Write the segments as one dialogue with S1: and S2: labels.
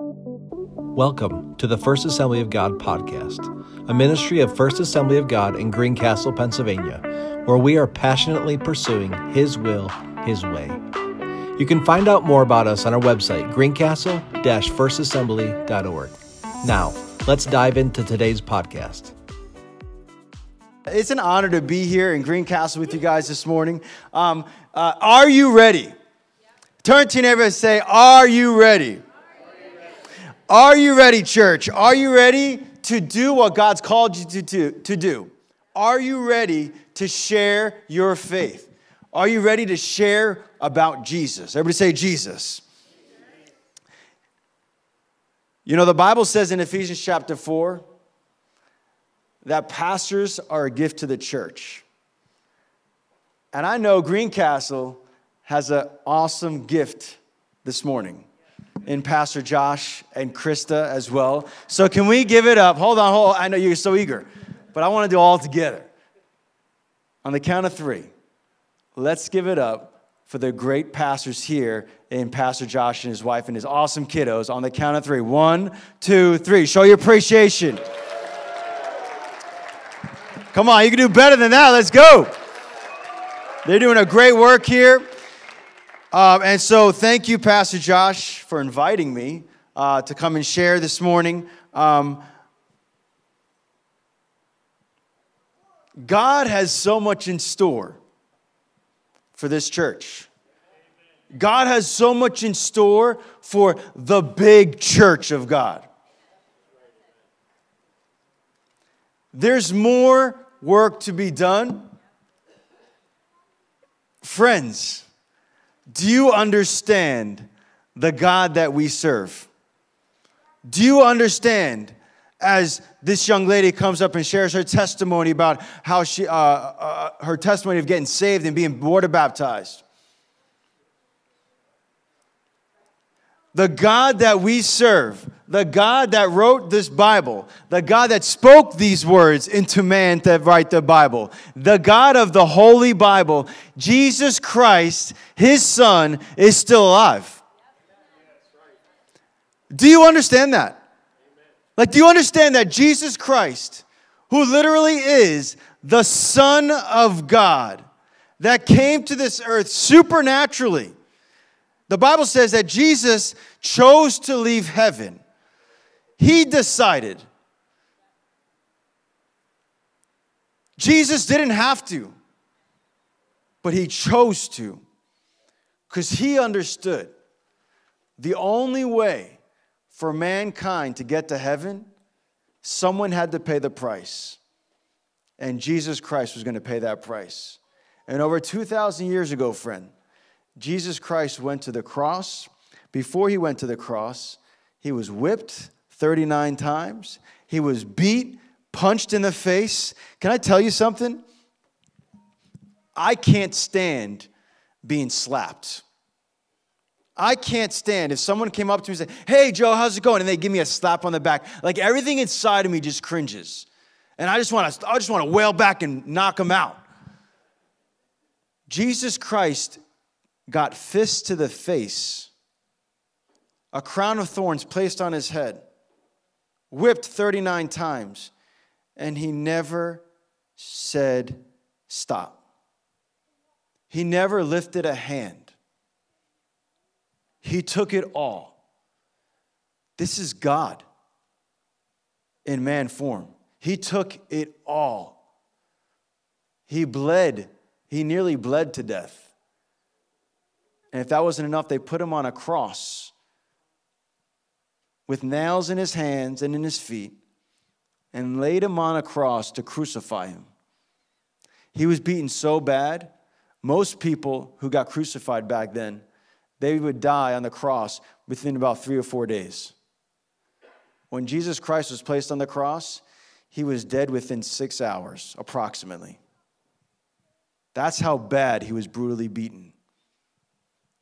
S1: Welcome to the First Assembly of God podcast, a ministry of First Assembly of God in Greencastle, Pennsylvania, where we are passionately pursuing His will, His way. You can find out more about us on our website, greencastle firstassembly.org. Now, let's dive into today's podcast.
S2: It's an honor to be here in Greencastle with you guys this morning. Um, uh, are you ready? Turn to your neighbor and say, Are you ready? Are you ready, church? Are you ready to do what God's called you to, to, to do? Are you ready to share your faith? Are you ready to share about Jesus? Everybody say Jesus. You know, the Bible says in Ephesians chapter 4 that pastors are a gift to the church. And I know Greencastle has an awesome gift this morning in Pastor Josh and Krista as well. So can we give it up? Hold on, hold on. I know you're so eager, but I want to do all together. On the count of three, let's give it up for the great pastors here in Pastor Josh and his wife and his awesome kiddos. On the count of three. One, two, three. Show your appreciation. Come on, you can do better than that. Let's go. They're doing a great work here. Um, and so, thank you, Pastor Josh, for inviting me uh, to come and share this morning. Um, God has so much in store for this church. God has so much in store for the big church of God. There's more work to be done. Friends, do you understand the God that we serve? Do you understand as this young lady comes up and shares her testimony about how she, uh, uh, her testimony of getting saved and being water baptized? The God that we serve, the God that wrote this Bible, the God that spoke these words into man to write the Bible, the God of the Holy Bible, Jesus Christ, his Son, is still alive. Do you understand that? Like, do you understand that Jesus Christ, who literally is the Son of God, that came to this earth supernaturally, the Bible says that Jesus chose to leave heaven. He decided. Jesus didn't have to, but he chose to because he understood the only way for mankind to get to heaven, someone had to pay the price. And Jesus Christ was going to pay that price. And over 2,000 years ago, friend, Jesus Christ went to the cross. Before he went to the cross, he was whipped 39 times, he was beat, punched in the face. Can I tell you something? I can't stand being slapped. I can't stand if someone came up to me and said, Hey, Joe, how's it going? And they give me a slap on the back. Like everything inside of me just cringes. And I just want to, I just want to wail back and knock them out. Jesus Christ got fists to the face, a crown of thorns placed on his head, whipped 39 times, and he never said, Stop. He never lifted a hand. He took it all. This is God in man form. He took it all. He bled, he nearly bled to death. And if that wasn't enough, they put him on a cross with nails in his hands and in his feet and laid him on a cross to crucify him. He was beaten so bad, most people who got crucified back then, they would die on the cross within about three or four days. When Jesus Christ was placed on the cross, he was dead within six hours, approximately. That's how bad he was brutally beaten.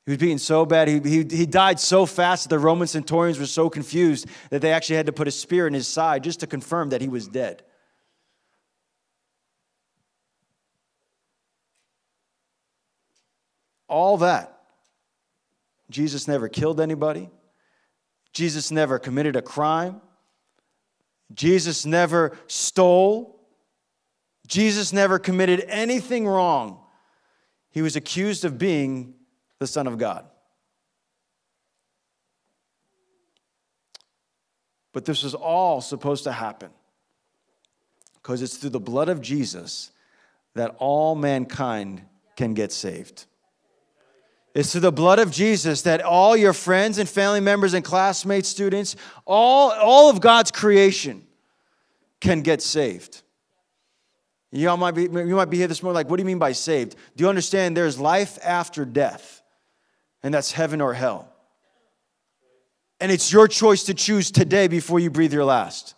S2: He was beaten so bad. He, he, he died so fast that the Roman centurions were so confused that they actually had to put a spear in his side just to confirm that he was dead. All that. Jesus never killed anybody. Jesus never committed a crime. Jesus never stole. Jesus never committed anything wrong. He was accused of being the Son of God. But this was all supposed to happen because it's through the blood of Jesus that all mankind can get saved. It's through the blood of Jesus that all your friends and family members and classmates, students, all, all of God's creation can get saved. You, all might be, you might be here this morning like, what do you mean by saved? Do you understand there's life after death? And that's heaven or hell. And it's your choice to choose today before you breathe your last.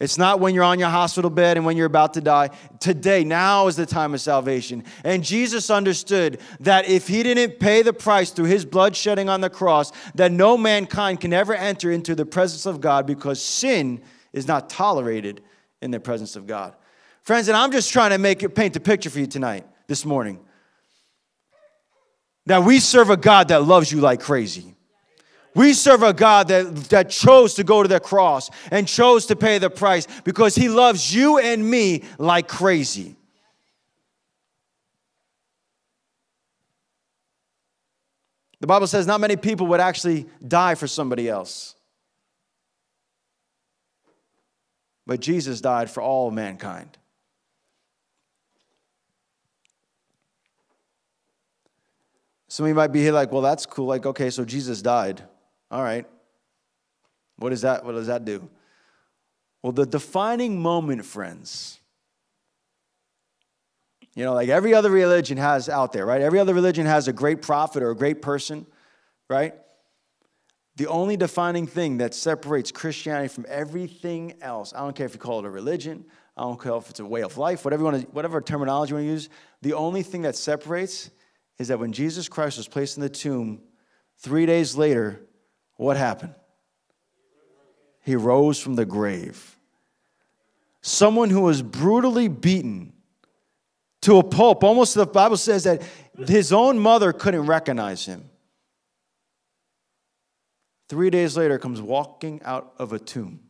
S2: It's not when you're on your hospital bed and when you're about to die. Today, now is the time of salvation. And Jesus understood that if he didn't pay the price through his blood shedding on the cross, that no mankind can ever enter into the presence of God because sin is not tolerated in the presence of God. Friends, and I'm just trying to make it paint the picture for you tonight, this morning. That we serve a God that loves you like crazy. We serve a God that, that chose to go to the cross and chose to pay the price because he loves you and me like crazy. The Bible says not many people would actually die for somebody else. But Jesus died for all mankind. Some of you might be here like, well, that's cool. Like, okay, so Jesus died. All right. What does that what does that do? Well, the defining moment, friends. You know, like every other religion has out there, right? Every other religion has a great prophet or a great person, right? The only defining thing that separates Christianity from everything else, I don't care if you call it a religion, I don't care if it's a way of life, whatever, you want to, whatever terminology you want to use, the only thing that separates is that when Jesus Christ was placed in the tomb, three days later, what happened? He rose from the grave. Someone who was brutally beaten to a pulp. Almost the Bible says that his own mother couldn't recognize him. Three days later, comes walking out of a tomb.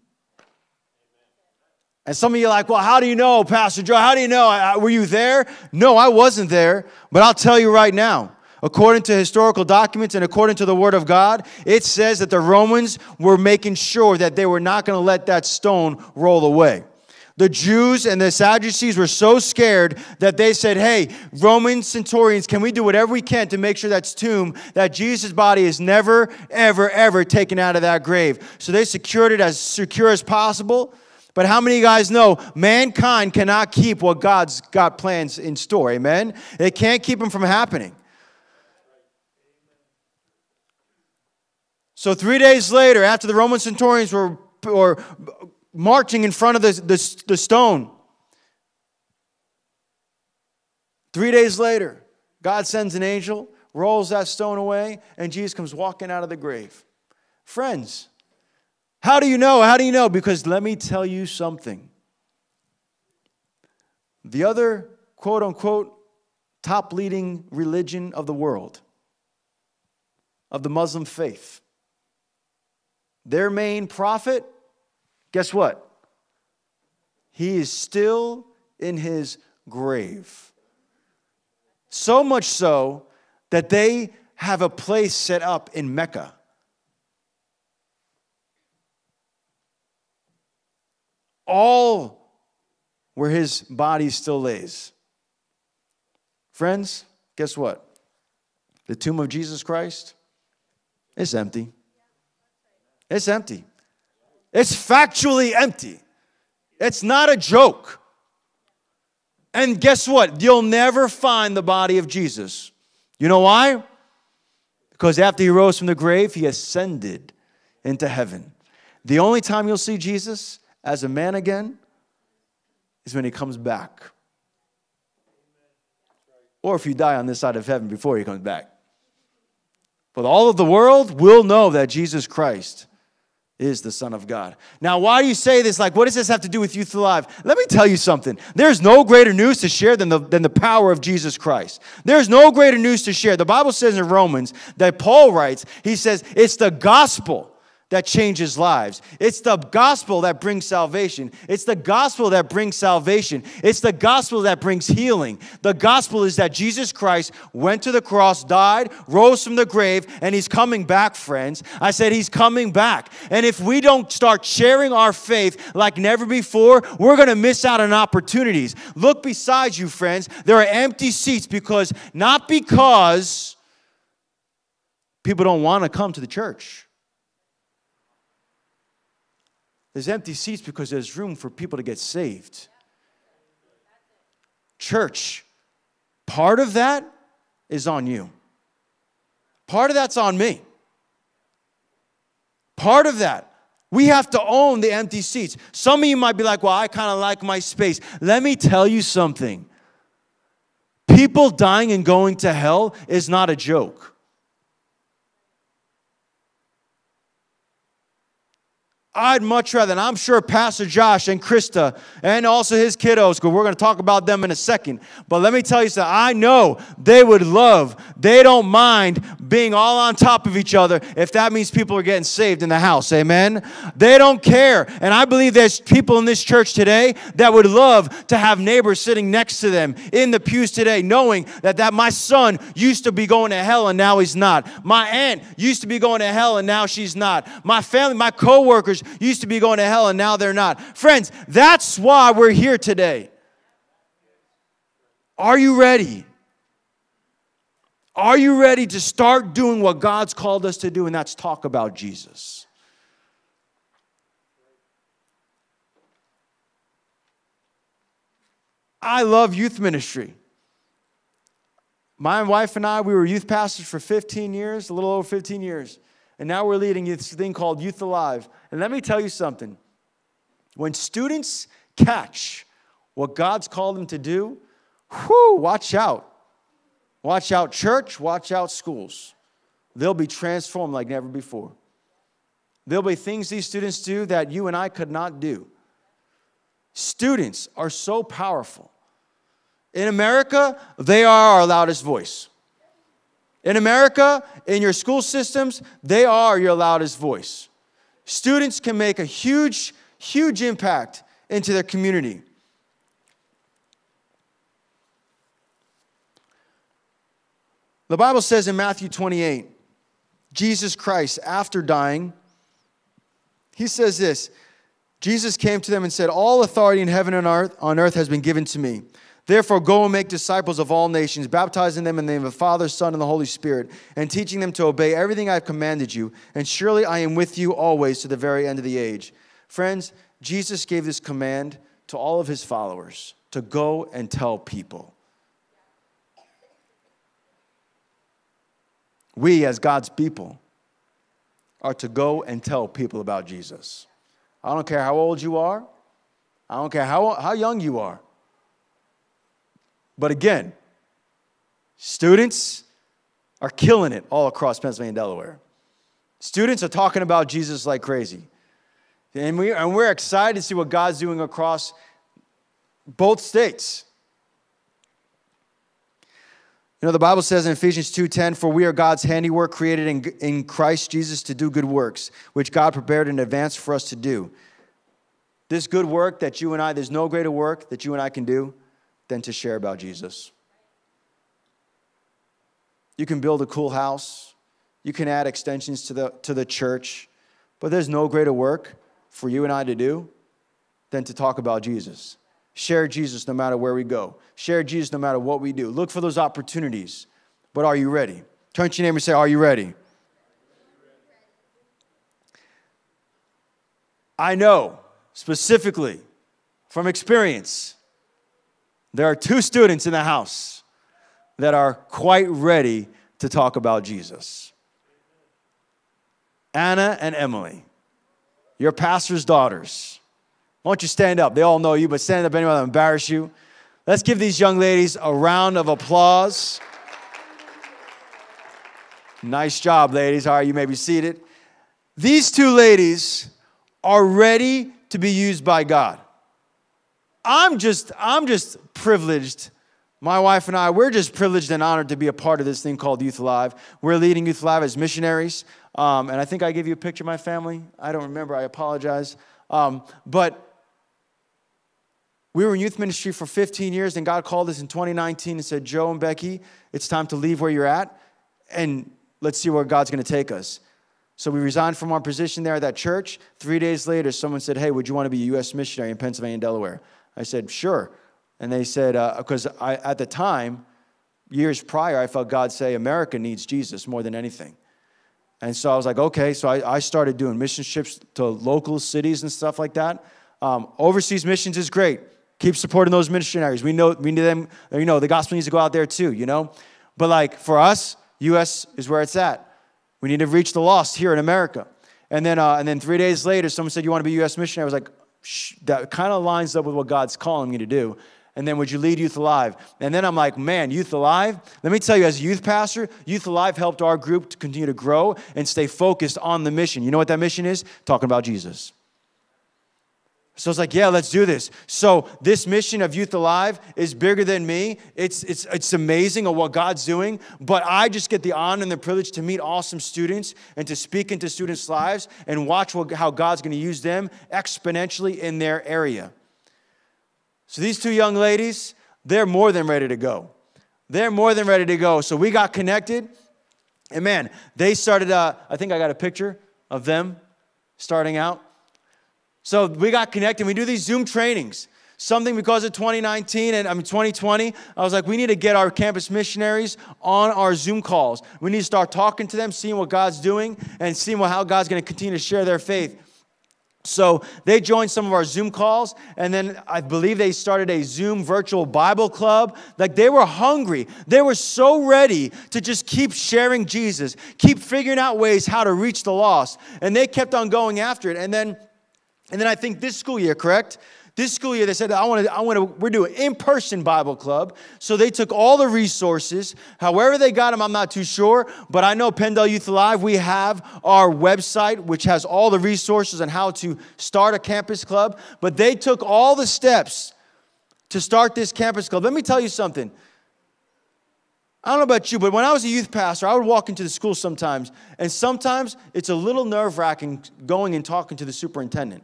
S2: And some of you are like, well, how do you know, Pastor Joe? How do you know? Were you there? No, I wasn't there, but I'll tell you right now. According to historical documents and according to the Word of God, it says that the Romans were making sure that they were not going to let that stone roll away. The Jews and the Sadducees were so scared that they said, Hey, Roman centurions, can we do whatever we can to make sure that's tomb, that Jesus' body is never, ever, ever taken out of that grave? So they secured it as secure as possible. But how many of you guys know mankind cannot keep what God's got plans in store? Amen? They can't keep them from happening. So, three days later, after the Roman centurions were, were marching in front of the, the, the stone, three days later, God sends an angel, rolls that stone away, and Jesus comes walking out of the grave. Friends, how do you know? How do you know? Because let me tell you something. The other quote unquote top leading religion of the world, of the Muslim faith, their main prophet, guess what? He is still in his grave. So much so that they have a place set up in Mecca. All where his body still lays. Friends, guess what? The tomb of Jesus Christ is empty. It's empty. It's factually empty. It's not a joke. And guess what? You'll never find the body of Jesus. You know why? Because after he rose from the grave, he ascended into heaven. The only time you'll see Jesus as a man again is when he comes back. Or if you die on this side of heaven before he comes back. But all of the world will know that Jesus Christ is the Son of God. Now, why do you say this? Like, what does this have to do with Youth Alive? Let me tell you something. There's no greater news to share than the, than the power of Jesus Christ. There's no greater news to share. The Bible says in Romans that Paul writes, he says, it's the gospel that changes lives. It's the gospel that brings salvation. It's the gospel that brings salvation. It's the gospel that brings healing. The gospel is that Jesus Christ went to the cross, died, rose from the grave, and he's coming back, friends. I said he's coming back. And if we don't start sharing our faith like never before, we're going to miss out on opportunities. Look beside you, friends. There are empty seats because, not because people don't want to come to the church There's empty seats because there's room for people to get saved. Church, part of that is on you. Part of that's on me. Part of that. We have to own the empty seats. Some of you might be like, well, I kind of like my space. Let me tell you something. People dying and going to hell is not a joke. I'd much rather, and I'm sure Pastor Josh and Krista and also his kiddos, because we're going to talk about them in a second. But let me tell you something. I know they would love, they don't mind being all on top of each other if that means people are getting saved in the house. Amen? They don't care. And I believe there's people in this church today that would love to have neighbors sitting next to them in the pews today, knowing that, that my son used to be going to hell and now he's not. My aunt used to be going to hell and now she's not. My family, my coworkers used to be going to hell and now they're not. Friends, that's why we're here today. Are you ready? Are you ready to start doing what God's called us to do? And that's talk about Jesus. I love youth ministry. My wife and I, we were youth pastors for 15 years, a little over 15 years. And now we're leading this thing called Youth Alive. And let me tell you something. When students catch what God's called them to do, whoo, watch out. Watch out, church, watch out, schools. They'll be transformed like never before. There'll be things these students do that you and I could not do. Students are so powerful. In America, they are our loudest voice. In America, in your school systems, they are your loudest voice. Students can make a huge, huge impact into their community. The Bible says in Matthew 28, Jesus Christ, after dying, he says this Jesus came to them and said, All authority in heaven and earth, on earth has been given to me. Therefore, go and make disciples of all nations, baptizing them in the name of the Father, Son, and the Holy Spirit, and teaching them to obey everything I have commanded you. And surely I am with you always to the very end of the age. Friends, Jesus gave this command to all of his followers to go and tell people. We, as God's people, are to go and tell people about Jesus. I don't care how old you are, I don't care how, how young you are. But again, students are killing it all across Pennsylvania and Delaware. Students are talking about Jesus like crazy. And, we, and we're excited to see what God's doing across both states. You know, the Bible says in Ephesians 2:10, "For we are God's handiwork, created in, in Christ Jesus to do good works, which God prepared in advance for us to do." This good work that you and I, there's no greater work that you and I can do than to share about Jesus. You can build a cool house, you can add extensions to the, to the church, but there's no greater work for you and I to do than to talk about Jesus. Share Jesus no matter where we go. Share Jesus no matter what we do. Look for those opportunities. But are you ready? Turn to your neighbor and say, Are you ready? I know specifically from experience there are two students in the house that are quite ready to talk about Jesus Anna and Emily, your pastor's daughters. Why don't you stand up? They all know you, but stand up anyway, I'll embarrass you. Let's give these young ladies a round of applause. Nice job, ladies. All right, you may be seated. These two ladies are ready to be used by God. I'm just, I'm just privileged. My wife and I, we're just privileged and honored to be a part of this thing called Youth Alive. We're leading Youth Alive as missionaries. Um, and I think I gave you a picture of my family. I don't remember. I apologize. Um, but we were in youth ministry for 15 years, and God called us in 2019 and said, Joe and Becky, it's time to leave where you're at, and let's see where God's going to take us. So we resigned from our position there at that church. Three days later, someone said, Hey, would you want to be a U.S. missionary in Pennsylvania and Delaware? I said, Sure. And they said, Because uh, at the time, years prior, I felt God say, America needs Jesus more than anything. And so I was like, okay. So I, I started doing mission trips to local cities and stuff like that. Um, overseas missions is great. Keep supporting those missionaries. We know we need them. You know the gospel needs to go out there too. You know, but like for us, U.S. is where it's at. We need to reach the lost here in America. And then, uh, and then three days later, someone said, You want to be a U.S. missionary? I was like, That kind of lines up with what God's calling me to do. And then, would you lead Youth Alive? And then I'm like, Man, Youth Alive? Let me tell you, as a youth pastor, Youth Alive helped our group to continue to grow and stay focused on the mission. You know what that mission is? Talking about Jesus. So it's like, yeah, let's do this. So this mission of Youth Alive is bigger than me. It's, it's, it's amazing of what God's doing, but I just get the honor and the privilege to meet awesome students and to speak into students' lives and watch what, how God's to use them exponentially in their area. So these two young ladies, they're more than ready to go. They're more than ready to go. So we got connected, and man, they started, uh, I think I got a picture of them starting out. So we got connected. We do these Zoom trainings. Something because of 2019 and I mean 2020, I was like, we need to get our campus missionaries on our Zoom calls. We need to start talking to them, seeing what God's doing, and seeing how God's going to continue to share their faith. So they joined some of our Zoom calls, and then I believe they started a Zoom virtual Bible club. Like they were hungry. They were so ready to just keep sharing Jesus, keep figuring out ways how to reach the lost. And they kept on going after it. And then and then I think this school year, correct? This school year, they said, I want to, I want to, we're doing in-person Bible club. So they took all the resources. However they got them, I'm not too sure. But I know PennDel Youth Alive, we have our website, which has all the resources on how to start a campus club. But they took all the steps to start this campus club. Let me tell you something. I don't know about you, but when I was a youth pastor, I would walk into the school sometimes, and sometimes it's a little nerve wracking going and talking to the superintendent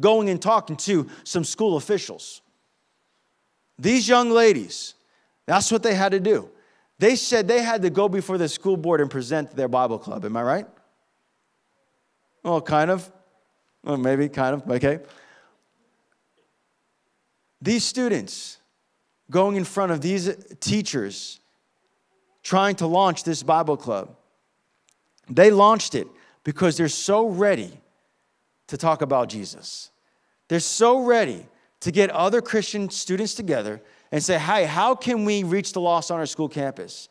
S2: going and talking to some school officials. These young ladies, that's what they had to do. They said they had to go before the school board and present their Bible club. Am I right? Well, kind of. Well, maybe, kind of, okay. These students going in front of these teachers trying to launch this Bible club, they launched it because they're so ready to talk about Jesus. They're so ready to get other Christian students together and say, hey, how can we reach the lost on our school campus?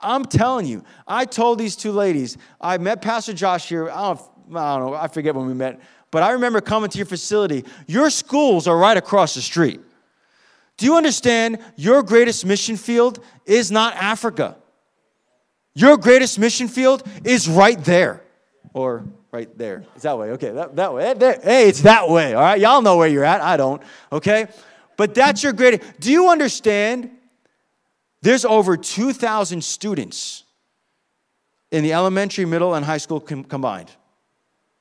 S2: I'm telling you, I told these two ladies, I met Pastor Josh here, I don't, I don't know, I forget when we met, but I remember coming to your facility. Your schools are right across the street. Do you understand your greatest mission field is not Africa? Your greatest mission field is right there. Or right there. It's that way. Okay, that, that way. Hey, it's that way. All right, y'all know where you're at. I don't. Okay, but that's your grade. Do you understand? There's over 2,000 students in the elementary, middle, and high school com- combined.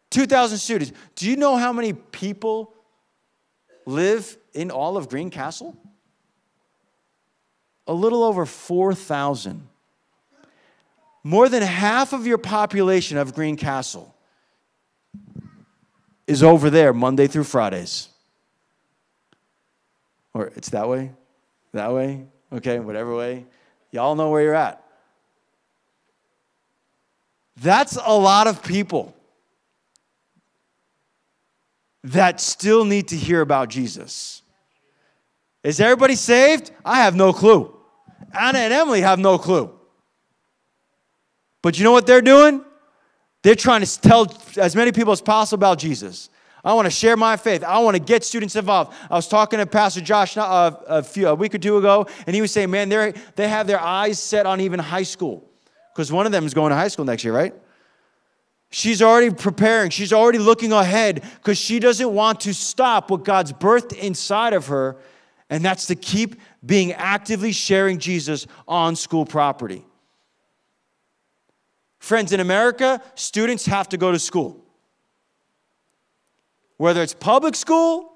S2: 2,000 students. Do you know how many people live in all of Greencastle? A little over 4,000. More than half of your population of Greencastle is over there Monday through Fridays. Or it's that way? That way? Okay, whatever way. Y'all know where you're at. That's a lot of people that still need to hear about Jesus. Is everybody saved? I have no clue. Anna and Emily have no clue. But you know what they're doing? They're trying to tell as many people as possible about Jesus. I want to share my faith. I want to get students involved. I was talking to Pastor Josh uh, a, few, a week or two ago, and he was saying, man, they have their eyes set on even high school because one of them is going to high school next year, right? She's already preparing. She's already looking ahead because she doesn't want to stop what God's birthed inside of her, and that's to keep being actively sharing Jesus on school property. Friends, in America, students have to go to school. Whether it's public school,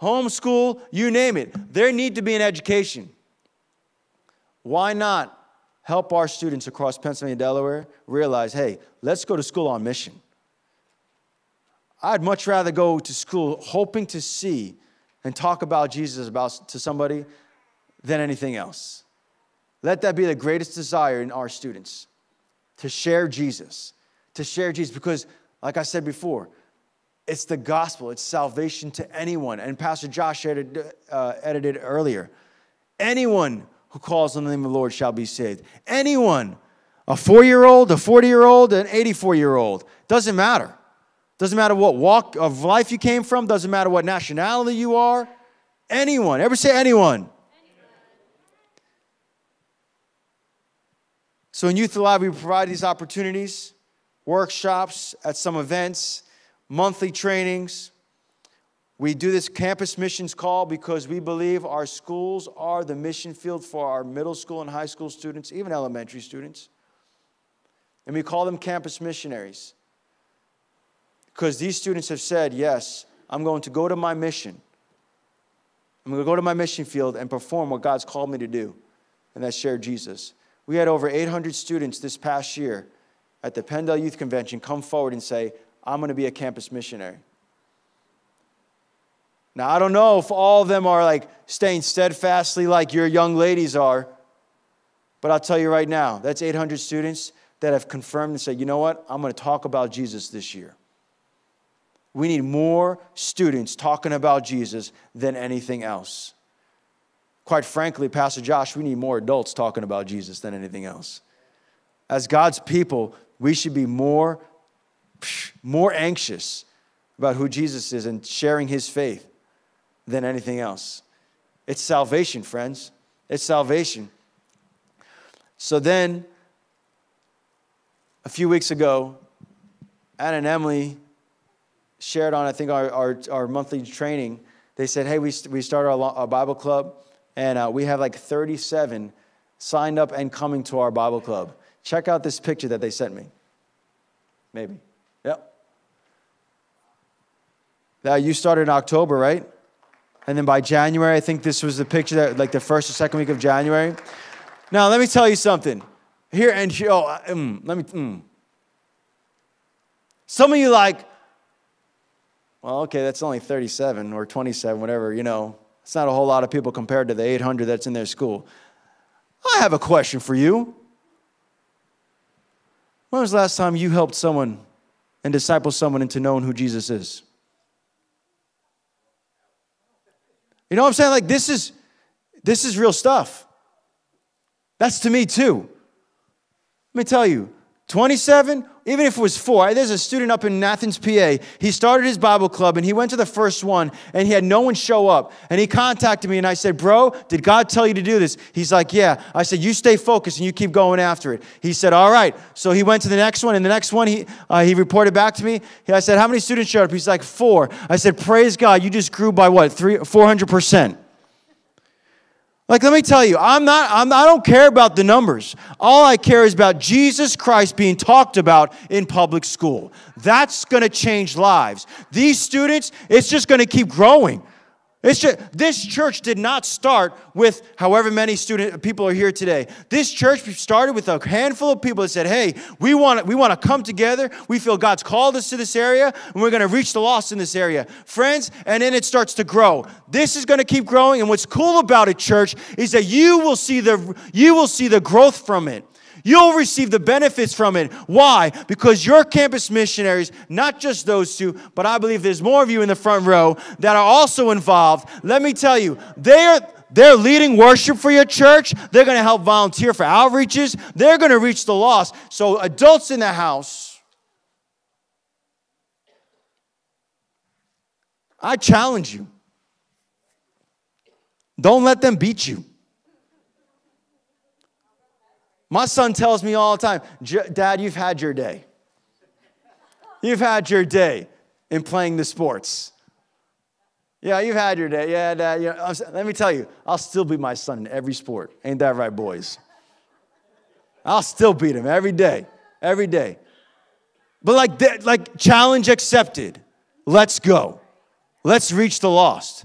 S2: homeschool, you name it, there need to be an education. Why not help our students across Pennsylvania and Delaware realize hey, let's go to school on mission? I'd much rather go to school hoping to see and talk about Jesus about, to somebody than anything else. Let that be the greatest desire in our students to share Jesus, to share Jesus, because, like I said before, it's the gospel, it's salvation to anyone. And Pastor Josh edited, uh, edited earlier. Anyone who calls on the name of the Lord shall be saved. Anyone, a four year old, a 40 year old, an 84 year old, doesn't matter. Doesn't matter what walk of life you came from, doesn't matter what nationality you are. Anyone. Ever say anyone? So in Youth Alive, we provide these opportunities, workshops at some events, monthly trainings. We do this campus missions call because we believe our schools are the mission field for our middle school and high school students, even elementary students. And we call them campus missionaries because these students have said, Yes, I'm going to go to my mission. I'm going to go to my mission field and perform what God's called me to do, and that's share Jesus. We had over 800 students this past year at the PennDel Youth Convention come forward and say, I'm going to be a campus missionary. Now, I don't know if all of them are like staying steadfastly like your young ladies are, but I'll tell you right now, that's 800 students that have confirmed and said, you know what, I'm going to talk about Jesus this year. We need more students talking about Jesus than anything else quite frankly, Pastor Josh, we need more adults talking about Jesus than anything else. As God's people, we should be more, more anxious about who Jesus is and sharing his faith than anything else. It's salvation, friends. It's salvation. So then, a few weeks ago, Anna and Emily shared on, I think, our, our, our monthly training. They said, Hey, we, we started our, our Bible club and uh, we have like 37 signed up and coming to our Bible club. Check out this picture that they sent me. Maybe. Yep. Now, you started in October, right? And then by January, I think this was the picture that, like the first or second week of January. Now, let me tell you something. Here, and oh, mm, let me. Mm. Some of you like, well, okay, that's only 37 or 27, whatever, you know. It's not a whole lot of people compared to the 800 that's in their school. I have a question for you. When was the last time you helped someone and disciple someone into knowing who Jesus is? You know what I'm saying? Like this is this is real stuff. That's to me too. Let me tell you, 27, even if it was four. There's a student up in Athens, PA. He started his Bible club and he went to the first one and he had no one show up. And he contacted me and I said, Bro, did God tell you to do this? He's like, Yeah. I said, You stay focused and you keep going after it. He said, All right. So he went to the next one and the next one he, uh, he reported back to me. I said, How many students showed up? He's like, Four. I said, Praise God, you just grew by what, three, 400%. Like, let me tell you, I'm not, I'm, I don't care about the numbers. All I care is about Jesus Christ being talked about in public school. That's to change lives. These students, it's just to keep growing. Just, this church did not start with however many student people are here today. This church started with a handful of people that said, "Hey, we want we want to come together. We feel God's called us to this area, and we're going to reach the lost in this area, friends." And then it starts to grow. This is going to keep growing. And what's cool about it, church, is that you will see the you will see the growth from it. You'll receive the benefits from it. Why? Because your campus missionaries, not just those two, but I believe there's more of you in the front row that are also involved. Let me tell you, they're they're leading worship for your church. They're going to help volunteer for outreaches. They're going to reach the lost. So, adults in the house, I challenge you. Don't let them beat you. My son tells me all the time, Dad, you've had your day. You've had your day in playing the sports. Yeah, you've had your day. Yeah, Dad. Yeah. Let me tell you, I'll still beat my son in every sport. Ain't that right, boys? I'll still beat him every day. every day. But like, that, like challenge accepted. Let's go. Let's reach the lost.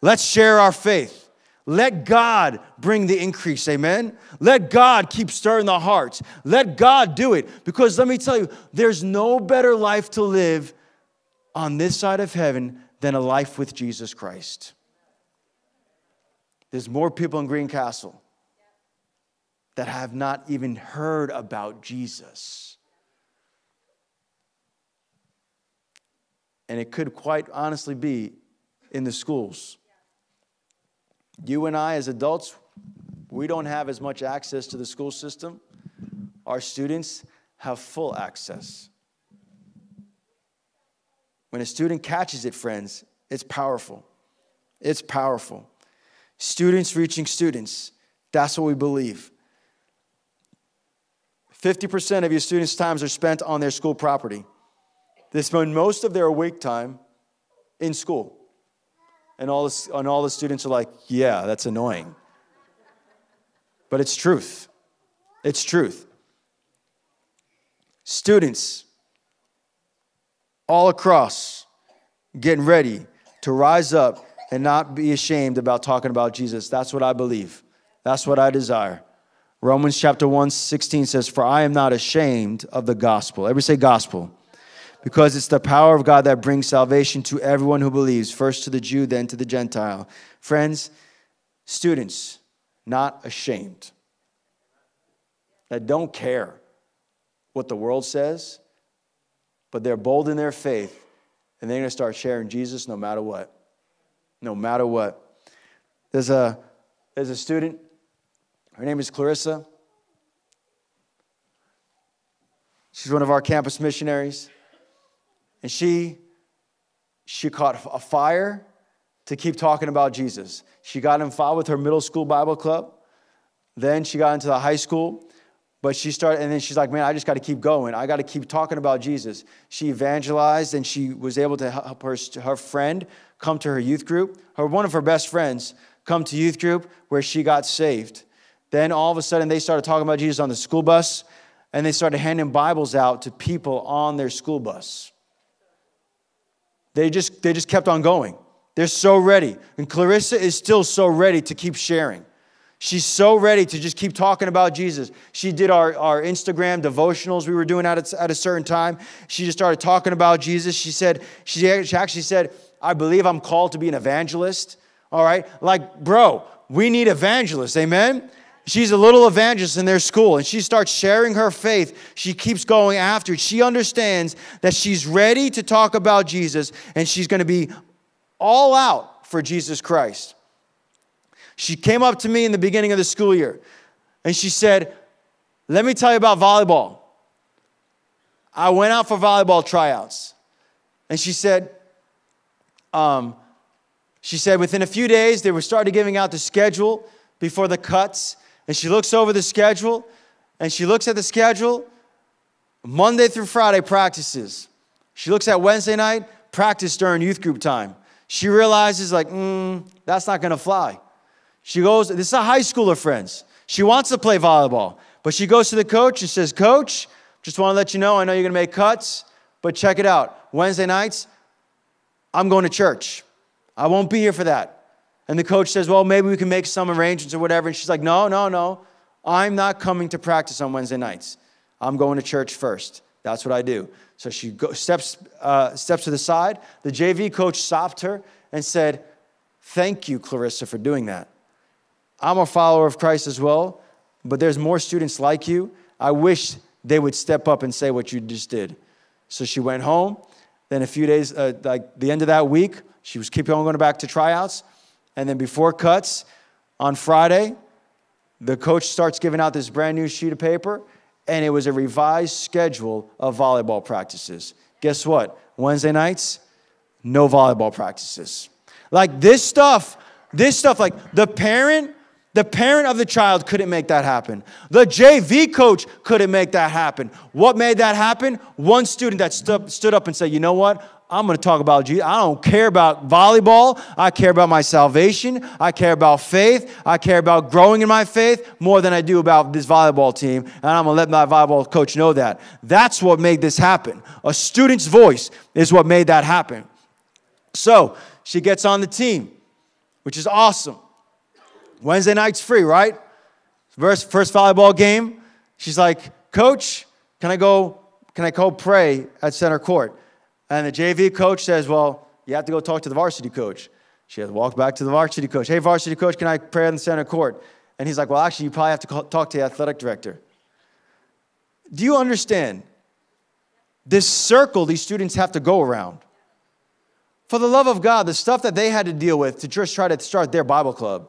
S2: Let's share our faith. Let God bring the increase, amen? Let God keep stirring the hearts. Let God do it. Because let me tell you, there's no better life to live on this side of heaven than a life with Jesus Christ. There's more people in Greencastle that have not even heard about Jesus. And it could quite honestly be in the schools. You and I, as adults, we don't have as much access to the school system. Our students have full access. When a student catches it, friends, it's powerful. It's powerful. Students reaching students. That's what we believe. 50% of your students' times are spent on their school property. They spend most of their awake time in school. And all, the, and all the students are like, yeah, that's annoying. But it's truth. It's truth. Students all across getting ready to rise up and not be ashamed about talking about Jesus. That's what I believe. That's what I desire. Romans chapter 1 16 says, For I am not ashamed of the gospel. Everybody say gospel because it's the power of God that brings salvation to everyone who believes, first to the Jew, then to the Gentile. Friends, students, not ashamed, that don't care what the world says, but they're bold in their faith, and they're going to start sharing Jesus no matter what. No matter what. There's a, there's a student, her name is Clarissa. She's one of our campus missionaries and she she caught a fire to keep talking about Jesus. She got involved with her middle school Bible club. Then she got into the high school, but she started, and then she's like, man, I just got to keep going. I got to keep talking about Jesus. She evangelized and she was able to help her, her friend come to her youth group. Her, one of her best friends come to youth group where she got saved. Then all of a sudden they started talking about Jesus on the school bus and they started handing Bibles out to people on their school bus. They just, they just kept on going. They're so ready. And Clarissa is still so ready to keep sharing. She's so ready to just keep talking about Jesus. She did our, our Instagram devotionals we were doing at a, at a certain time. She just started talking about Jesus. She said, she actually said, I believe I'm called to be an evangelist. All right? Like, bro, we need evangelists. Amen? She's a little evangelist in their school and she starts sharing her faith. She keeps going after it. She understands that she's ready to talk about Jesus and she's going to be all out for Jesus Christ. She came up to me in the beginning of the school year and she said, Let me tell you about volleyball. I went out for volleyball tryouts. And she said, um, she said within a few days they were started giving out the schedule before the cuts and she looks over the schedule and she looks at the schedule Monday through Friday practices. She looks at Wednesday night, practice during youth group time. She realizes, like, mm, that's not gonna fly. She goes, this is a high schooler, friends. She wants to play volleyball, but she goes to the coach and says, Coach, just wanna let you know, I know you're gonna make cuts, but check it out. Wednesday nights, I'm going to church. I won't be here for that. And the coach says, Well, maybe we can make some arrangements or whatever. And she's like, No, no, no. I'm not coming to practice on Wednesday nights. I'm going to church first. That's what I do. So she go, steps, uh, steps to the side. The JV coach stopped her and said, Thank you, Clarissa, for doing that. I'm a follower of Christ as well, but there's more students like you. I wish they would step up and say what you just did. So she went home. Then a few days, uh, like the end of that week, she was keeping on going back to tryouts. And then before cuts on Friday, the coach starts giving out this brand new sheet of paper, and it was a revised schedule of volleyball practices. Guess what? Wednesday nights, no volleyball practices. Like this stuff, this stuff, like the parent, the parent of the child couldn't make that happen. The JV coach couldn't make that happen. What made that happen? One student that stood, stood up and said, You know what? I'm going to talk about Jesus. I don't care about volleyball. I care about my salvation. I care about faith. I care about growing in my faith more than I do about this volleyball team. And I'm going to let my volleyball coach know that. That's what made this happen. A student's voice is what made that happen. So she gets on the team, which is awesome. Wednesday night's free, right? First, first volleyball game. She's like, Coach, can I go? Can I go pray at center court? And the JV coach says, Well, you have to go talk to the varsity coach. She has to walk back to the varsity coach. Hey, varsity coach, can I pray in the center court? And he's like, Well, actually, you probably have to talk to the athletic director. Do you understand? This circle these students have to go around. For the love of God, the stuff that they had to deal with to just try to start their Bible club.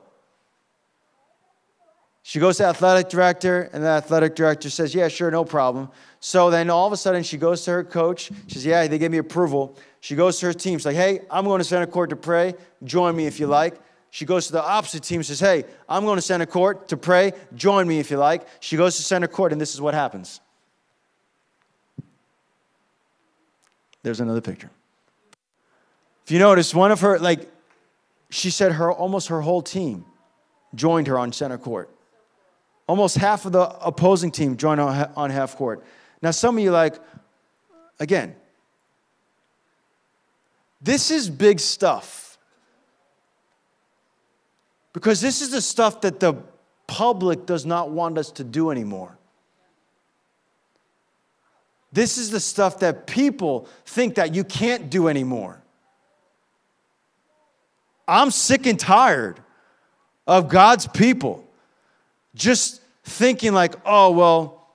S2: She goes to athletic director, and the athletic director says, Yeah, sure, no problem. So then all of a sudden she goes to her coach. She says, Yeah, they gave me approval. She goes to her team. She's like, Hey, I'm going to center court to pray. Join me if you like. She goes to the opposite team, says, Hey, I'm going to center court to pray. Join me if you like. She goes to center court, and this is what happens. There's another picture. If you notice, one of her, like, she said her almost her whole team joined her on center court. Almost half of the opposing team joined on half court. Now, some of you like, again, this is big stuff. Because this is the stuff that the public does not want us to do anymore. This is the stuff that people think that you can't do anymore. I'm sick and tired of God's people just thinking like, oh, well,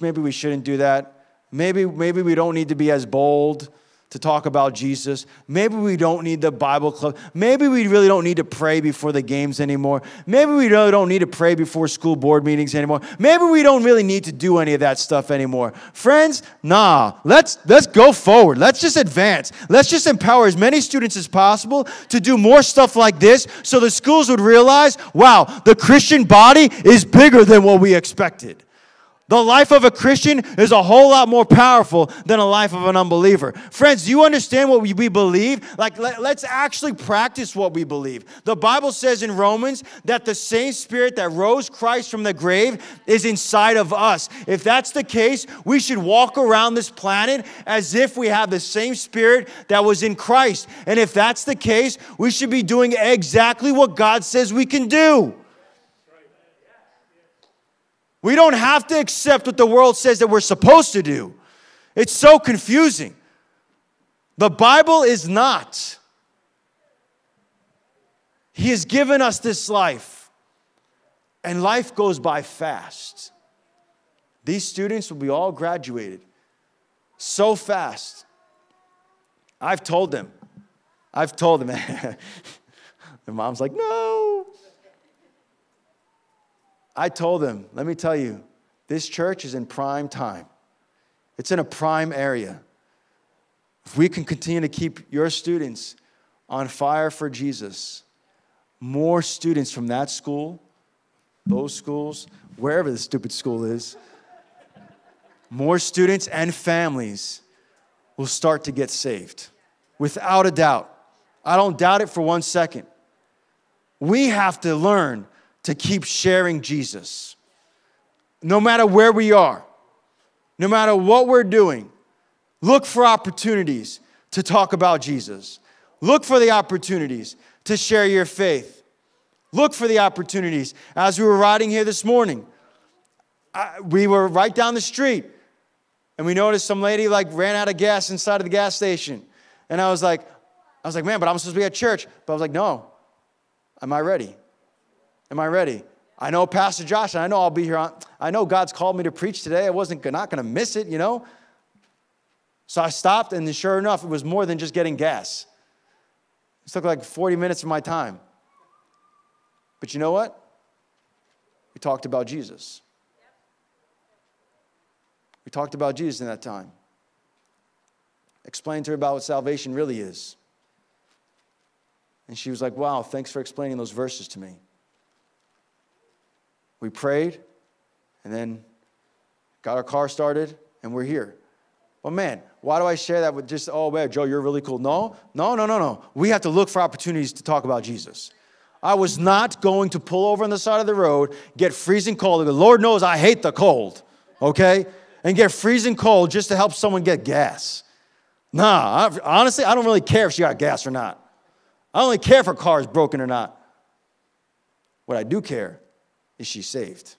S2: maybe we shouldn't do that. Maybe, maybe we don't need to be as bold to talk about Jesus. Maybe we don't need the Bible club. Maybe we really don't need to pray before the games anymore. Maybe we really don't need to pray before school board meetings anymore. Maybe we don't really need to do any of that stuff anymore. Friends, nah, let's let's go forward. Let's just advance. Let's just empower as many students as possible to do more stuff like this so the schools would realize, wow, the Christian body is bigger than what we expected. The life of a Christian is a whole lot more powerful than a life of an unbeliever. Friends, do you understand what we, believe? Like, let, let's actually practice what we believe. The Bible says in Romans that the same spirit that rose Christ from the grave is inside of us. If that's the case, we should walk around this planet as if we have the same spirit that was in Christ. And if that's the case, we should be doing exactly what God says we can do. We don't have to accept what the world says that we're supposed to do. It's so confusing. The Bible is not. He has given us this life, and life goes by fast. These students will be all graduated so fast. I've told them, I've told them, the mom's like, no. I told them, let me tell you, this church is in prime time. It's in a prime area. If we can continue to keep your students on fire for Jesus, more students from that school, those schools, wherever the stupid school is, more students and families will start to get saved. Without a doubt. I don't doubt it for one second. We have to learn to keep sharing Jesus. No matter where we are, no matter what we're doing, look for opportunities to talk about Jesus. Look for the opportunities to share your faith. Look for the opportunities. As we were riding here this morning, I, we were right down the street and we noticed some lady like ran out of gas inside of the gas station. And I was like, I was like, man, but I'm supposed to be at church. But I was like, no, am I ready? Am I ready? I know Pastor Josh, and I know I'll be here on, I know God's called me to preach today. I wasn't not going to miss it, you know? So I stopped, and sure enough, it was more than just getting gas. It took like 40 minutes of my time. But you know what? We talked about Jesus. We talked about Jesus in that time. Explained to her about what salvation really is. And she was like, wow, thanks for explaining those verses to me. We prayed and then got our car started and we're here. But man, why do I share that with just, oh, man, Joe, you're really cool? No, no, no, no, no. We have to look for opportunities to talk about Jesus. I was not going to pull over on the side of the road, get freezing cold. The Lord knows I hate the cold, okay? And get freezing cold just to help someone get gas. Nah, I, honestly, I don't really care if she got gas or not. I really care if her car is broken or not. What I do care is she saved.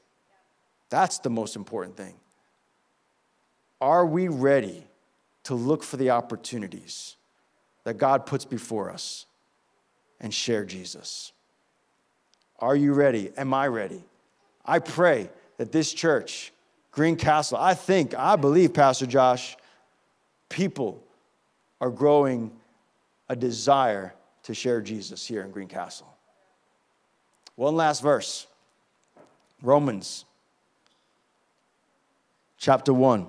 S2: That's the most important thing. Are we ready to look for the opportunities that God puts before us and share Jesus? Are you ready? Am I ready? I pray that this church, Greencastle, I think, I believe, Pastor Josh, people are growing a desire to share Jesus here in Greencastle. One last verse Romans chapter 1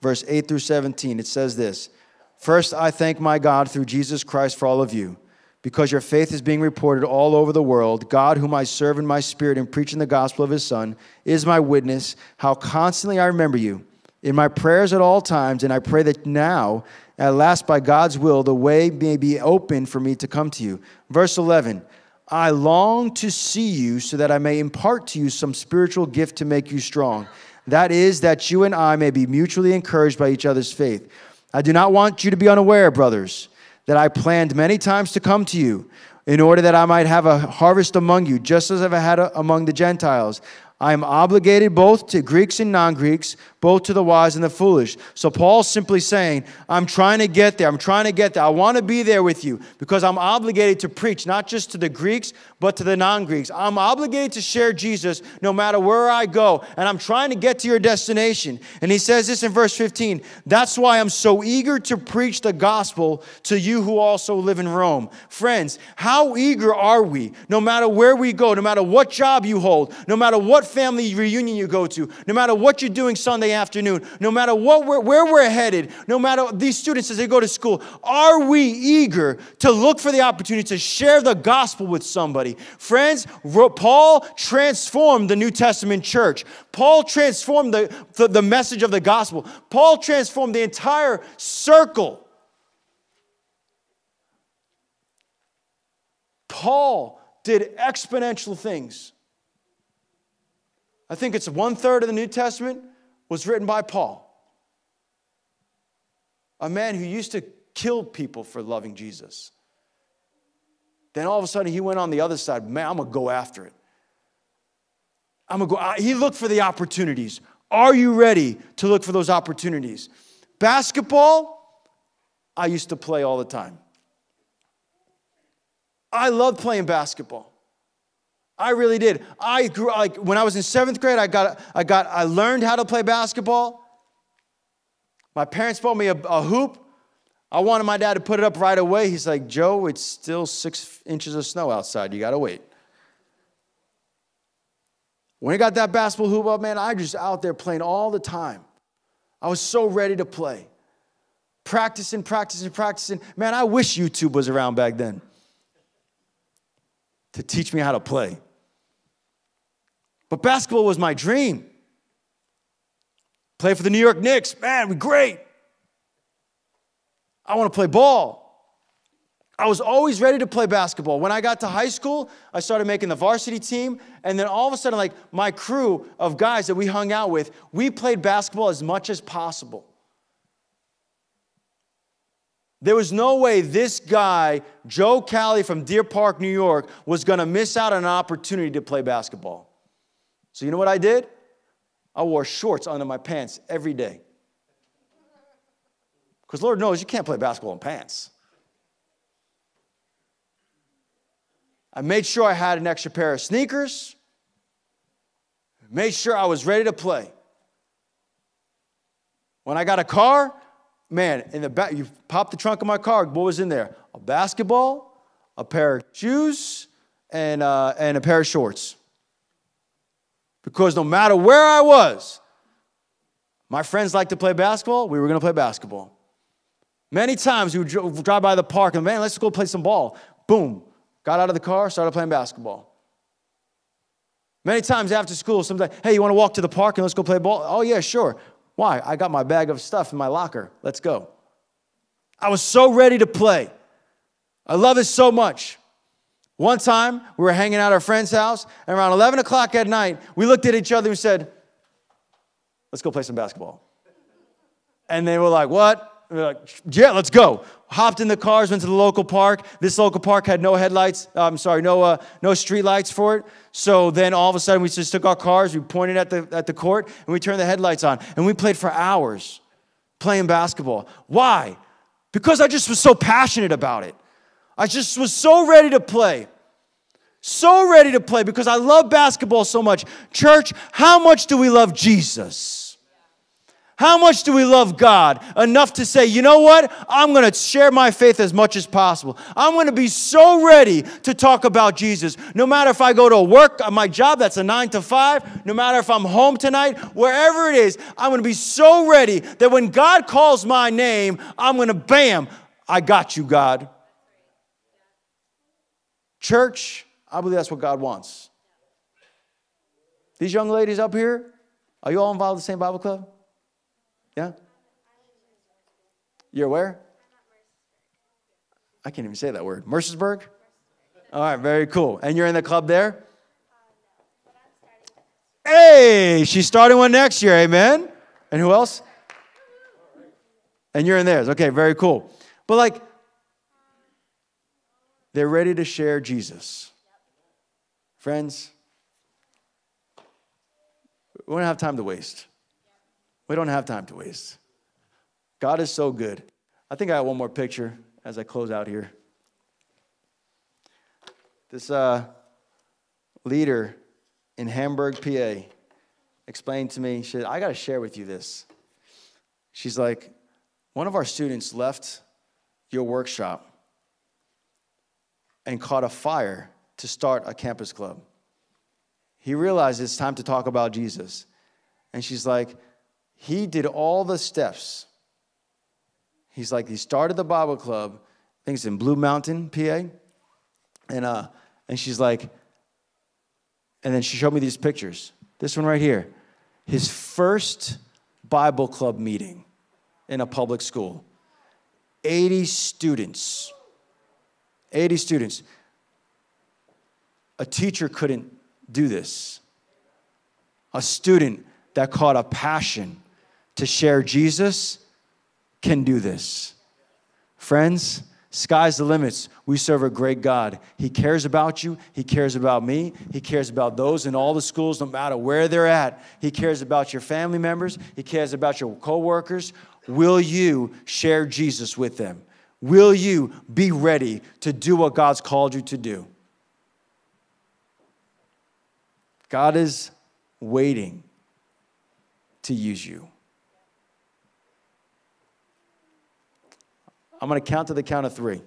S2: verse 8 through 17, it says this First, I thank my God through Jesus Christ for all of you, because your faith is being reported all over the world. God, whom I serve in my spirit in preaching the gospel of his Son, is my witness, how constantly I remember you in my prayers at all times, and I pray that now, at last, by God's will, the way may be open for me to come to you. Verse 11. I long to see you so that I may impart to you some spiritual gift to make you strong that is, that you and I may be mutually encouraged by each other's faith. I do not want you to be unaware, brothers, that I planned many times to come to you in order that I might have a harvest among you, just as I've had a, among the Gentiles. I am obligated both to Greeks and non Greeks, both to the wise and the foolish. So Paul's simply saying, I'm trying to get there. I'm trying to get there. I want to be there with you because I'm obligated to preach not just to the Greeks, but to the non Greeks. I'm obligated to share Jesus no matter where I go. And I'm trying to get to your destination. And he says this in verse 15 That's why I'm so eager to preach the gospel to you who also live in Rome. Friends, how eager are we, no matter where we go, no matter what job you hold, no matter what family reunion you go to, no matter what you're doing Sunday afternoon, no matter what we're, where we're headed, no matter these students as they go to school, are we eager to look for the opportunity to share the gospel with somebody? Friends, Paul transformed the New Testament church. Paul transformed the, the, the message of the gospel. Paul transformed the entire circle. Paul did exponential things. I think it's one third of the New Testament was written by Paul, a man who used to kill people for loving Jesus. Then all of a sudden he went on the other side. Man, I'm gonna go after it. I'm gonna go. He looked for the opportunities. Are you ready to look for those opportunities? Basketball, I used to play all the time. I loved playing basketball. I really did. I grew like when I was in seventh grade, I got I got I learned how to play basketball. My parents bought me a, a hoop. I wanted my dad to put it up right away. He's like, Joe, it's still six inches of snow outside. You gotta wait. When I got that basketball hoop up, man, I just out there playing all the time. I was so ready to play. Practicing, practicing, practicing. Man, I wish YouTube was around back then to teach me how to play. But basketball was my dream. Play for the New York Knicks, man, we great. I want to play ball. I was always ready to play basketball. When I got to high school, I started making the varsity team, and then all of a sudden, like my crew of guys that we hung out with, we played basketball as much as possible. There was no way this guy, Joe Cali from Deer Park, New York, was going to miss out on an opportunity to play basketball. So, you know what I did? I wore shorts under my pants every day. Because Lord knows you can't play basketball in pants. I made sure I had an extra pair of sneakers, made sure I was ready to play. When I got a car, man, in the back, you pop the trunk of my car, what was in there? A basketball, a pair of shoes, and, uh, and a pair of shorts. Because no matter where I was, my friends like to play basketball, we were to play basketball. Many times we would drive by the park and, man, let's go play some ball. Boom. Got out of the car, started playing basketball. Many times after school, sometimes, hey, you want to walk to the park and let's go play ball? Oh, yeah, sure. Why? I got my bag of stuff in my locker. Let's go. I was so ready to play. I love it so much. One time, we were hanging out at our friend's house, and around 11 o'clock at night, we looked at each other and said, Let's go play some basketball. And they were like, What? We like, yeah, let's go. Hopped in the cars, went to the local park. This local park had no headlights. I'm sorry, no, uh, no street lights for it. So then all of a sudden, we just took our cars, we pointed at the, at the court, and we turned the headlights on. And we played for hours playing basketball. Why? Because I just was so passionate about it. I just was so ready to play. So ready to play because I love basketball so much. Church, how much do we love Jesus? How much do we love God enough to say, you know what? I'm going to share my faith as much as possible. I'm going to be so ready to talk about Jesus. No matter if I go to work, uh, my job, that's a nine to five, no matter if I'm home tonight, wherever it is, I'm going to be so ready that when God calls my name, I'm going to, bam, I got you, God. Church, I believe that's what God wants. These young ladies up here, are you all involved in the same Bible club? Yeah? You're where? I can't even say that word. Mercersburg? All right, very cool. And you're in the club there? Hey, she's starting one next year, amen? And who else? And you're in theirs. Okay, very cool. But like, they're ready to share Jesus. Friends, we don't have time to waste. We don't have time to waste. God is so good. I think I have one more picture as I close out here. This uh, leader in Hamburg, PA, explained to me, she said, I got to share with you this. She's like, one of our students left your workshop and caught a fire to start a campus club. He realized it's time to talk about Jesus. And she's like, he did all the steps. He's like, he started the Bible club, I think it's in Blue Mountain, PA. And, uh, and she's like, and then she showed me these pictures. This one right here. His first Bible club meeting in a public school. 80 students. 80 students. A teacher couldn't do this. A student that caught a passion to share Jesus can do this. Friends, sky's the limits. We serve a great God. He cares about you. He cares about me. He cares about those in all the schools, no matter where they're at. He cares about your family members. He cares about your coworkers. Will you share Jesus with them? Will you be ready to do what God's called you to do? God is waiting to use you. I'm going to count to the count of three.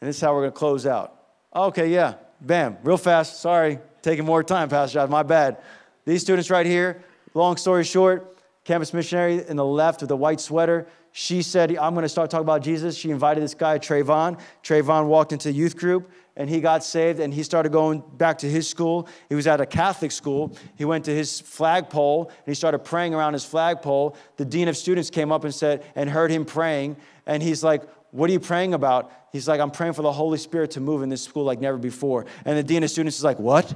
S2: And this is how we're going to close out. Okay, yeah, bam, real fast. Sorry, taking more time, Pastor Josh, my bad. These students right here, long story short, campus missionary in the left with the white sweater, she said, I'm going to start talking about Jesus. She invited this guy, Trayvon. Trayvon walked into the youth group and he got saved and he started going back to his school. He was at a Catholic school. He went to his flagpole and he started praying around his flagpole. The dean of students came up and said, and heard him praying. And he's like, What are you praying about? He's like, I'm praying for the Holy Spirit to move in this school like never before. And the dean of students is like, What?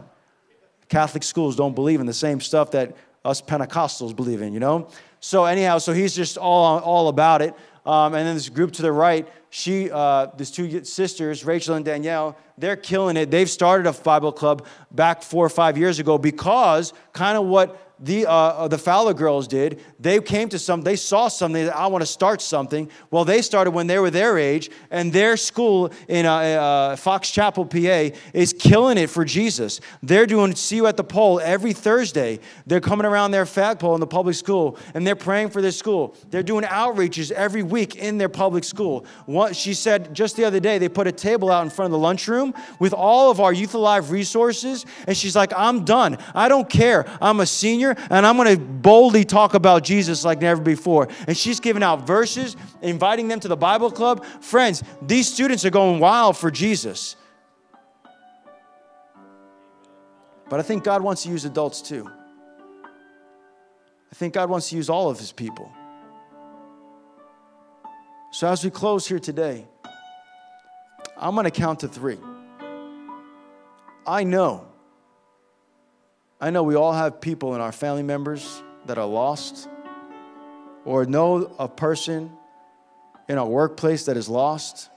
S2: Catholic schools don't believe in the same stuff that us Pentecostals believe in, you know? So, anyhow, so he's just all, all about it. Um, and then this group to the right, she, uh, these two sisters, Rachel and Danielle, they're killing it. They've started a Bible club back four or five years ago because kind of what the, uh, uh, the Fowler girls did. They came to some, they saw something that I want to start something. Well, they started when they were their age, and their school in uh, uh, Fox Chapel, PA, is killing it for Jesus. They're doing See You at the Pole every Thursday. They're coming around their flagpole in the public school, and they're praying for their school. They're doing outreaches every week in their public school. What, she said just the other day, they put a table out in front of the lunchroom with all of our Youth Alive resources, and she's like, I'm done. I don't care. I'm a senior and I'm going to boldly talk about Jesus like never before. And she's giving out verses, inviting them to the Bible club. Friends, these students are going wild for Jesus. But I think God wants to use adults too. I think God wants to use all of his people. So as we close here today, I'm going to count to three. I know, I know we all have people in our family members that are lost, or know a person in our workplace that is lost.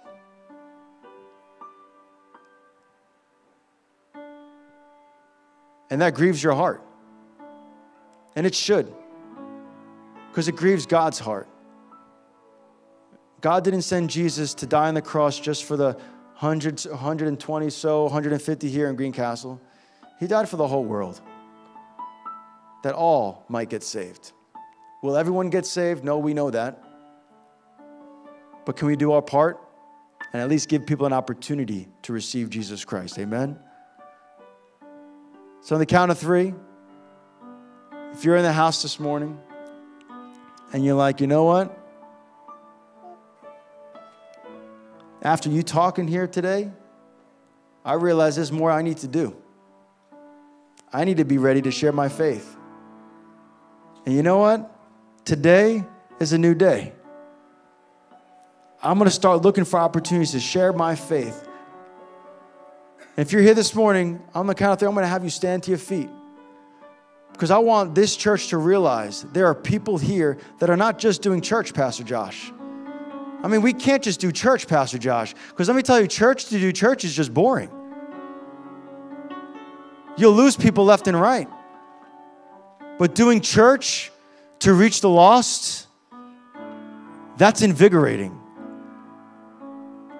S2: And that grieves your heart. And it should, because it grieves God's heart. God didn't send Jesus to die on the cross just for the hundreds, 120 so, 150 here in Greencastle. He died for the whole world, that all might get saved. Will everyone get saved? No, we know that. But can we do our part and at least give people an opportunity to receive Jesus Christ? Amen? So, on the count of three, if you're in the house this morning and you're like, you know what? After you talking here today, I realize there's more I need to do. I need to be ready to share my faith. And you know what? Today is a new day. I'm going to start looking for opportunities to share my faith. And if you're here this morning, on the count of three, I'm going to have you stand to your feet. Because I want this church to realize there are people here that are not just doing church, Pastor Josh. I mean, we can't just do church, Pastor Josh, because let me tell you, church to do church is just boring. You'll lose people left and right. But doing church to reach the lost, that's invigorating.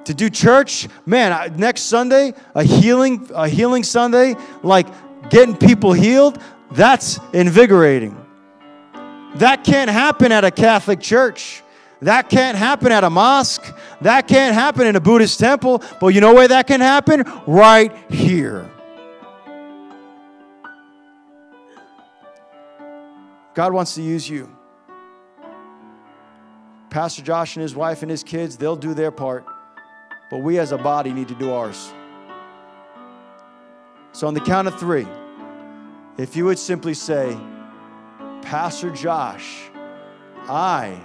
S2: To do church, man, next Sunday, a healing, a healing Sunday, like getting people healed, that's invigorating. That can't happen at a Catholic church. That can't happen at a mosque. That can't happen in a Buddhist temple. But you know where that can happen? Right here. God wants to use you. Pastor Josh and his wife and his kids, they'll do their part. But we as a body need to do ours. So, on the count of three, if you would simply say, Pastor Josh, I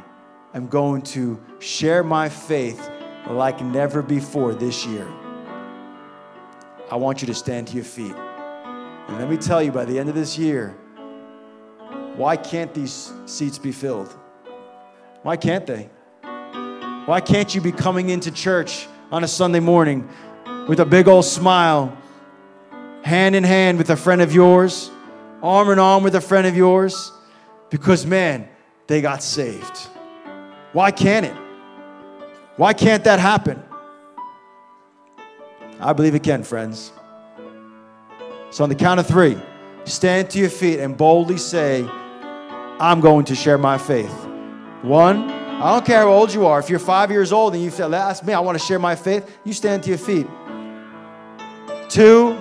S2: am going to share my faith like never before this year. I want you to stand to your feet. And let me tell you, by the end of this year, why can't these seats be filled? Why can't they? Why can't you be coming into church on a Sunday morning with a big old smile, hand in hand with a friend of yours, arm in arm with a friend of yours? Because, man, they got saved. Why can't it? Why can't that happen? I believe it can, friends. So, on the count of three, stand to your feet and boldly say, I'm going to share my faith. One, I don't care how old you are. If you're five years old and you say, That's me, I want to share my faith, you stand to your feet. Two,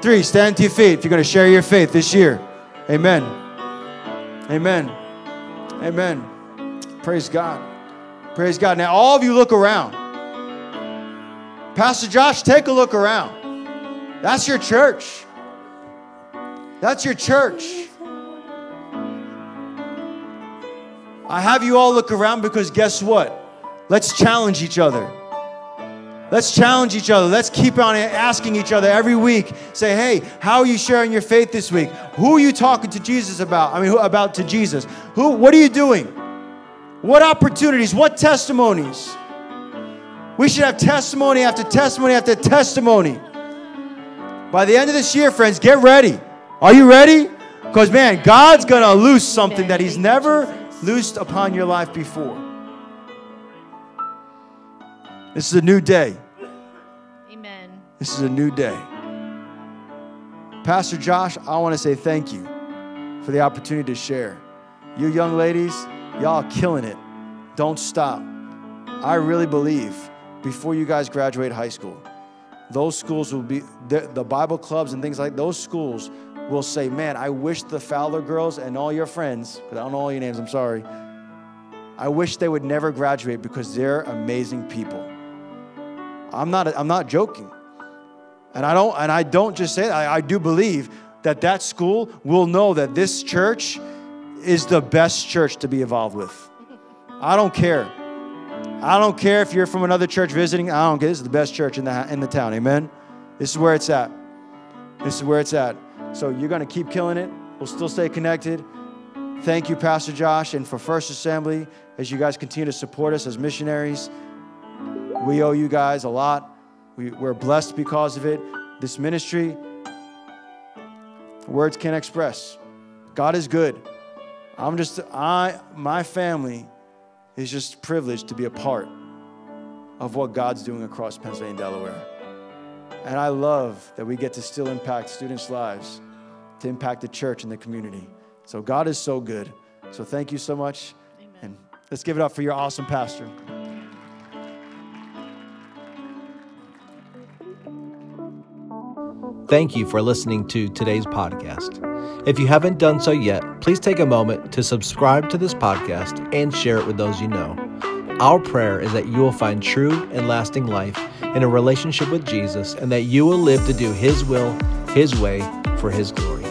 S2: three, stand to your feet if you're going to share your faith this year. Amen. Amen. Amen. Praise God. Praise God. Now, all of you look around. Pastor Josh, take a look around. That's your church. That's your church. I have you all look around because guess what? Let's challenge each other. Let's challenge each other. Let's keep on asking each other every week. Say, hey, how are you sharing your faith this week? Who are you talking to Jesus about? I mean, who, about to Jesus? Who? What are you doing? What opportunities, what testimonies? We should have testimony after testimony after testimony. By the end of this year, friends, get ready. Are you ready? Because, man, God's going to loose something that He's never loosed upon your life before. This is a new day.
S3: Amen.
S2: This is a new day. Pastor Josh, I want to say thank you for the opportunity to share. You young ladies, Y'all killing it. Don't stop. I really believe before you guys graduate high school, those schools will be, the, the Bible clubs and things like those schools will say, Man, I wish the Fowler girls and all your friends, because I don't know all your names, I'm sorry, I wish they would never graduate because they're amazing people. I'm not, I'm not joking. And I don't, and I don't just say that, I, I do believe that that school will know that this church is the best church to be involved with. I don't care. I don't care if you're from another church visiting. I don't care. This is the best church in the, in the town. Amen. This is where it's at. This is where it's at. So you're going to keep killing it. We'll still stay connected. Thank you, Pastor Josh, and for First Assembly as you guys continue to support us as missionaries. We owe you guys a lot. We, we're blessed because of it. This ministry, words can't express. God is good. I'm just, I, my family is just privileged to be a part of what God's doing across Pennsylvania and Delaware. And I love that we get to still impact students' lives, to impact the church and the community. So God is so good. So thank you so much. Amen. And let's give it up for your awesome pastor.
S1: Thank you for listening to today's podcast. If you haven't done so yet, please take a moment to subscribe to this podcast and share it with those you know. Our prayer is that you will find true and lasting life in a relationship with Jesus and that you will live to do His will, His way, for His glory.